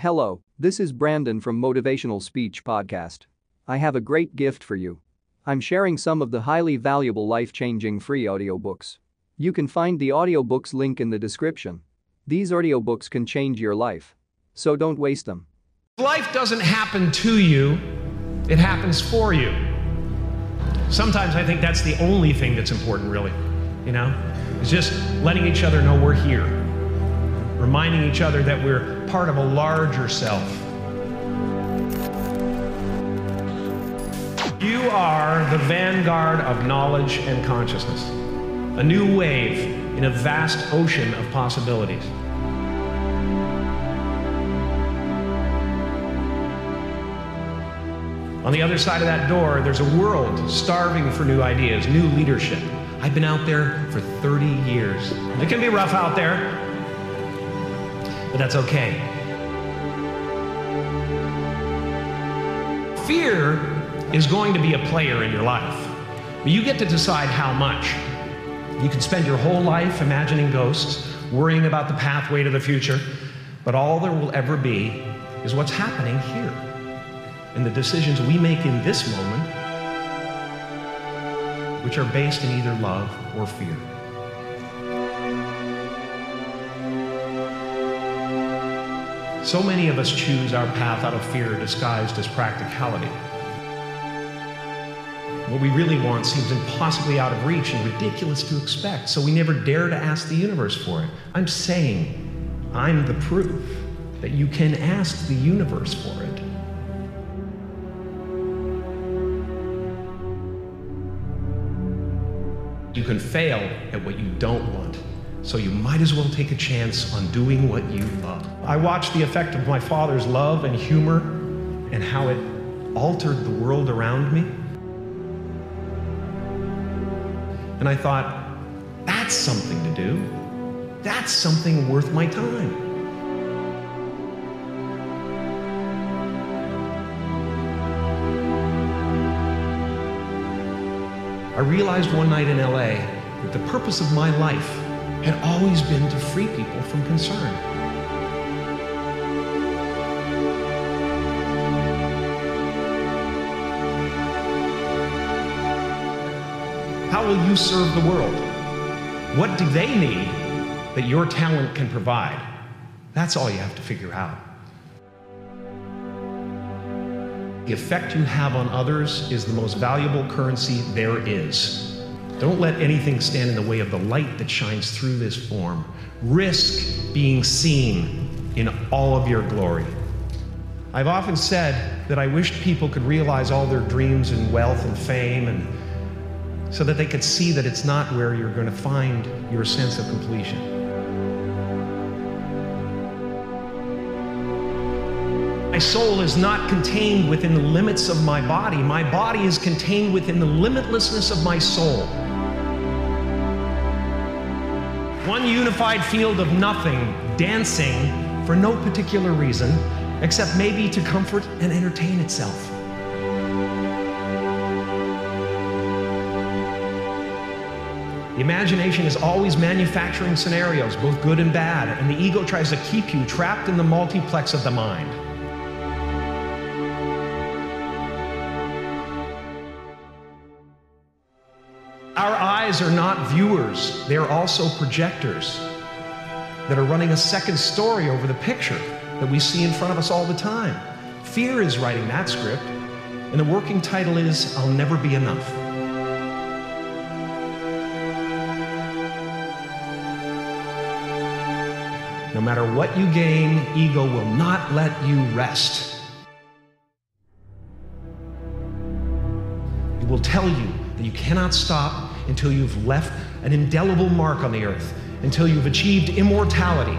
Hello, this is Brandon from Motivational Speech Podcast. I have a great gift for you. I'm sharing some of the highly valuable life-changing free audiobooks. You can find the audiobooks link in the description. These audiobooks can change your life. So don't waste them. Life doesn't happen to you, it happens for you. Sometimes I think that's the only thing that's important, really. You know? It's just letting each other know we're here, reminding each other that we're part of a larger self. You are the vanguard of knowledge and consciousness, a new wave in a vast ocean of possibilities. On the other side of that door, there's a world starving for new ideas, new leadership. I've been out there for 30 years. It can be rough out there, but that's okay. Fear is going to be a player in your life, but you get to decide how much. You can spend your whole life imagining ghosts, worrying about the pathway to the future, but all there will ever be is what's happening here and the decisions we make in this moment, which are based in either love or fear. So many of us choose our path out of fear disguised as practicality. What we really want seems impossibly out of reach and ridiculous to expect, so we never dare to ask the universe for it. I'm saying, I'm the proof that you can ask the universe for it. You can fail at what you don't want. So you might as well take a chance on doing what you love. I watched the effect of my father's love and humor and how it altered the world around me. And I thought, that's something to do. That's something worth my time. I realized one night in LA that the purpose of my life had always been to free people from concern. How will you serve the world? What do they need that your talent can provide? That's all you have to figure out. The effect you have on others is the most valuable currency there is. Don't let anything stand in the way of the light that shines through this form. Risk being seen in all of your glory. I've often said that I wished people could realize all their dreams and wealth and fame and so that they could see that it's not where you're going to find your sense of completion. My soul is not contained within the limits of my body. My body is contained within the limitlessness of my soul. One unified field of nothing, dancing for no particular reason, except maybe to comfort and entertain itself. The imagination is always manufacturing scenarios, both good and bad, and the ego tries to keep you trapped in the multiplex of the mind. Eyes are not viewers, they are also projectors that are running a second story over the picture that we see in front of us all the time. Fear is writing that script, and the working title is I'll Never Be Enough. No matter what you gain, ego will not let you rest. It will tell you that you cannot stop until you've left an indelible mark on the earth, until you've achieved immortality.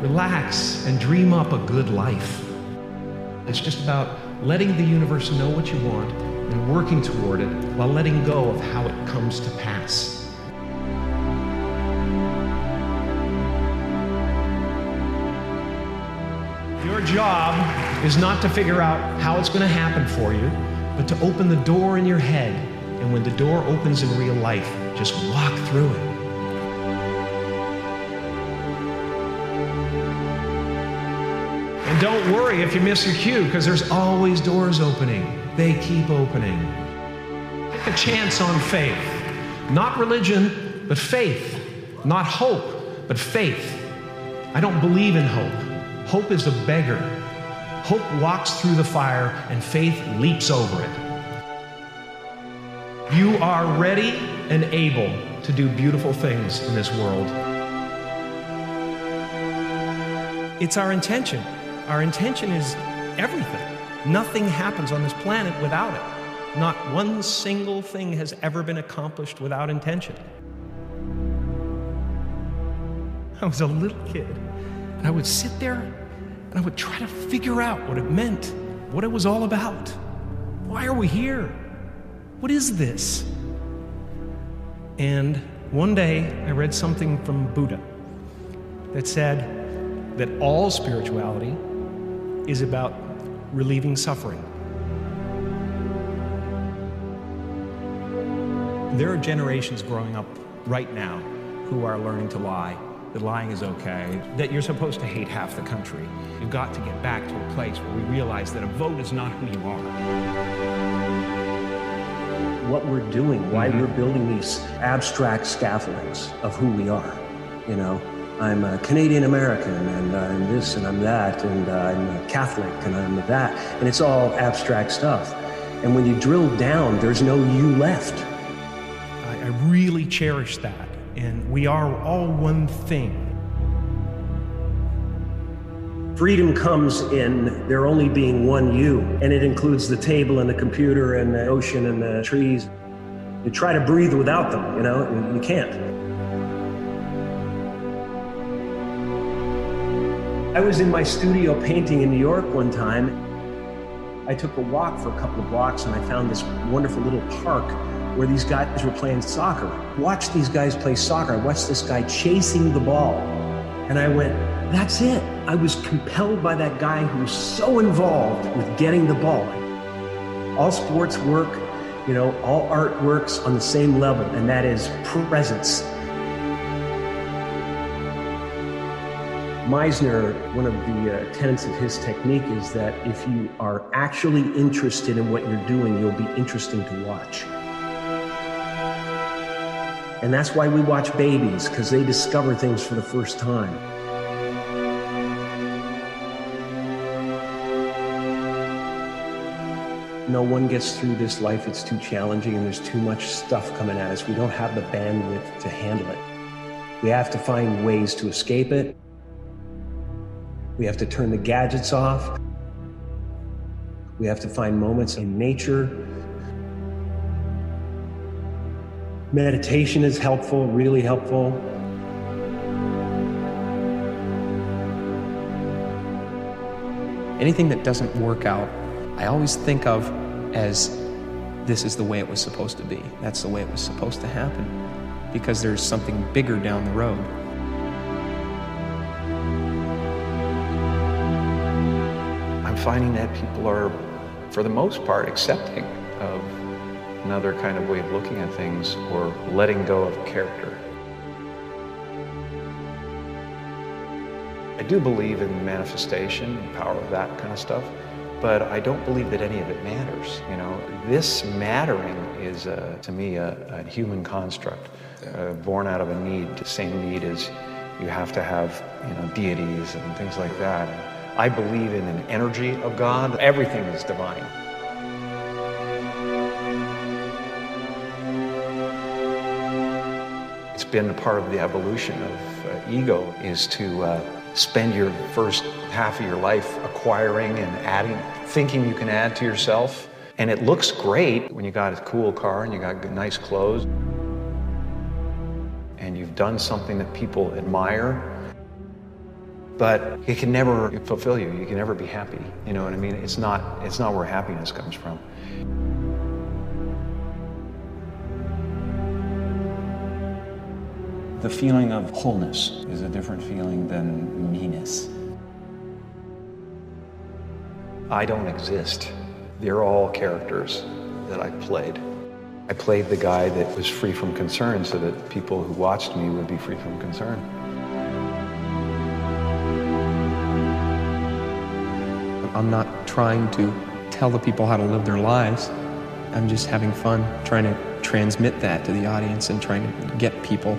Relax and dream up a good life. It's just about letting the universe know what you want and working toward it while letting go of how it comes to pass. job is not to figure out how it's going to happen for you, but to open the door in your head. And when the door opens in real life, just walk through it. And don't worry if you miss your cue, because there's always doors opening. They keep opening. Take a chance on faith. Not religion, but faith. Not hope, but faith. I don't believe in hope. Hope is a beggar. Hope walks through the fire, and faith leaps over it. You are ready and able to do beautiful things in this world. It's our intention. Our intention is everything. Nothing happens on this planet without it. Not one single thing has ever been accomplished without intention. I was a little kid, and I would sit there and I would try to figure out what it meant, what it was all about. Why are we here? What is this? And one day I read something from Buddha that said, that all spirituality is about relieving suffering. There are generations growing up right now who are learning to lie, that lying is okay, that you're supposed to hate half the country. You've got to get back to a place where we realize that a vote is not who you are. What we're doing, why mm-hmm. we're building these abstract scaffoldings of who we are, you know? I'm a Canadian American and I'm this and I'm that and I'm a Catholic and I'm that. And it's all abstract stuff. And when you drill down, there's no you left. I, I really cherish that. And we are all one thing. Freedom comes in there only being one you, and it includes the table and the computer and the ocean and the trees. You try to breathe without them, you know, you can't. I was in my studio painting in New York one time. I took a walk for a couple of blocks and I found this wonderful little park where these guys were playing soccer. Watch these guys play soccer. I watched this guy chasing the ball. And I went, that's it. I was compelled by that guy who was so involved with getting the ball. All sports work, you know, all art works on the same level, and that is presence. Meisner, one of the uh, tenets of his technique is that if you are actually interested in what you're doing, you'll be interesting to watch. And that's why we watch babies, because they discover things for the first time. No one gets through this life, it's too challenging, and there's too much stuff coming at us. We don't have the bandwidth to handle it. We have to find ways to escape it we have to turn the gadgets off. We have to find moments in nature. Meditation is helpful, really helpful. Anything that doesn't work out, I always think of as this is the way it was supposed to be. That's the way it was supposed to happen because there's something bigger down the road. I'm finding that people are, for the most part, accepting of another kind of way of looking at things or letting go of character. I do believe in manifestation and power of that kind of stuff, but I don't believe that any of it matters. You know, this mattering is, uh, to me, a, a, human construct, uh, born out of a need. The same need as you have to have, you know, deities and things like that. I believe in an energy of God. Everything is divine. Been a part of the evolution of uh, ego is to uh, spend your first half of your life acquiring and adding, thinking you can add to yourself. And it looks great when you got a cool car and you got nice clothes and you've done something that people admire but it can never fulfill you. You can never be happy. You know what I mean? It's not, it's not where happiness comes from. The feeling of wholeness is a different feeling than meanness. I don't exist. They're all characters that I played. I played the guy that was free from concern so that people who watched me would be free from concern. I'm not trying to tell the people how to live their lives. I'm just having fun trying to transmit that to the audience and trying to get people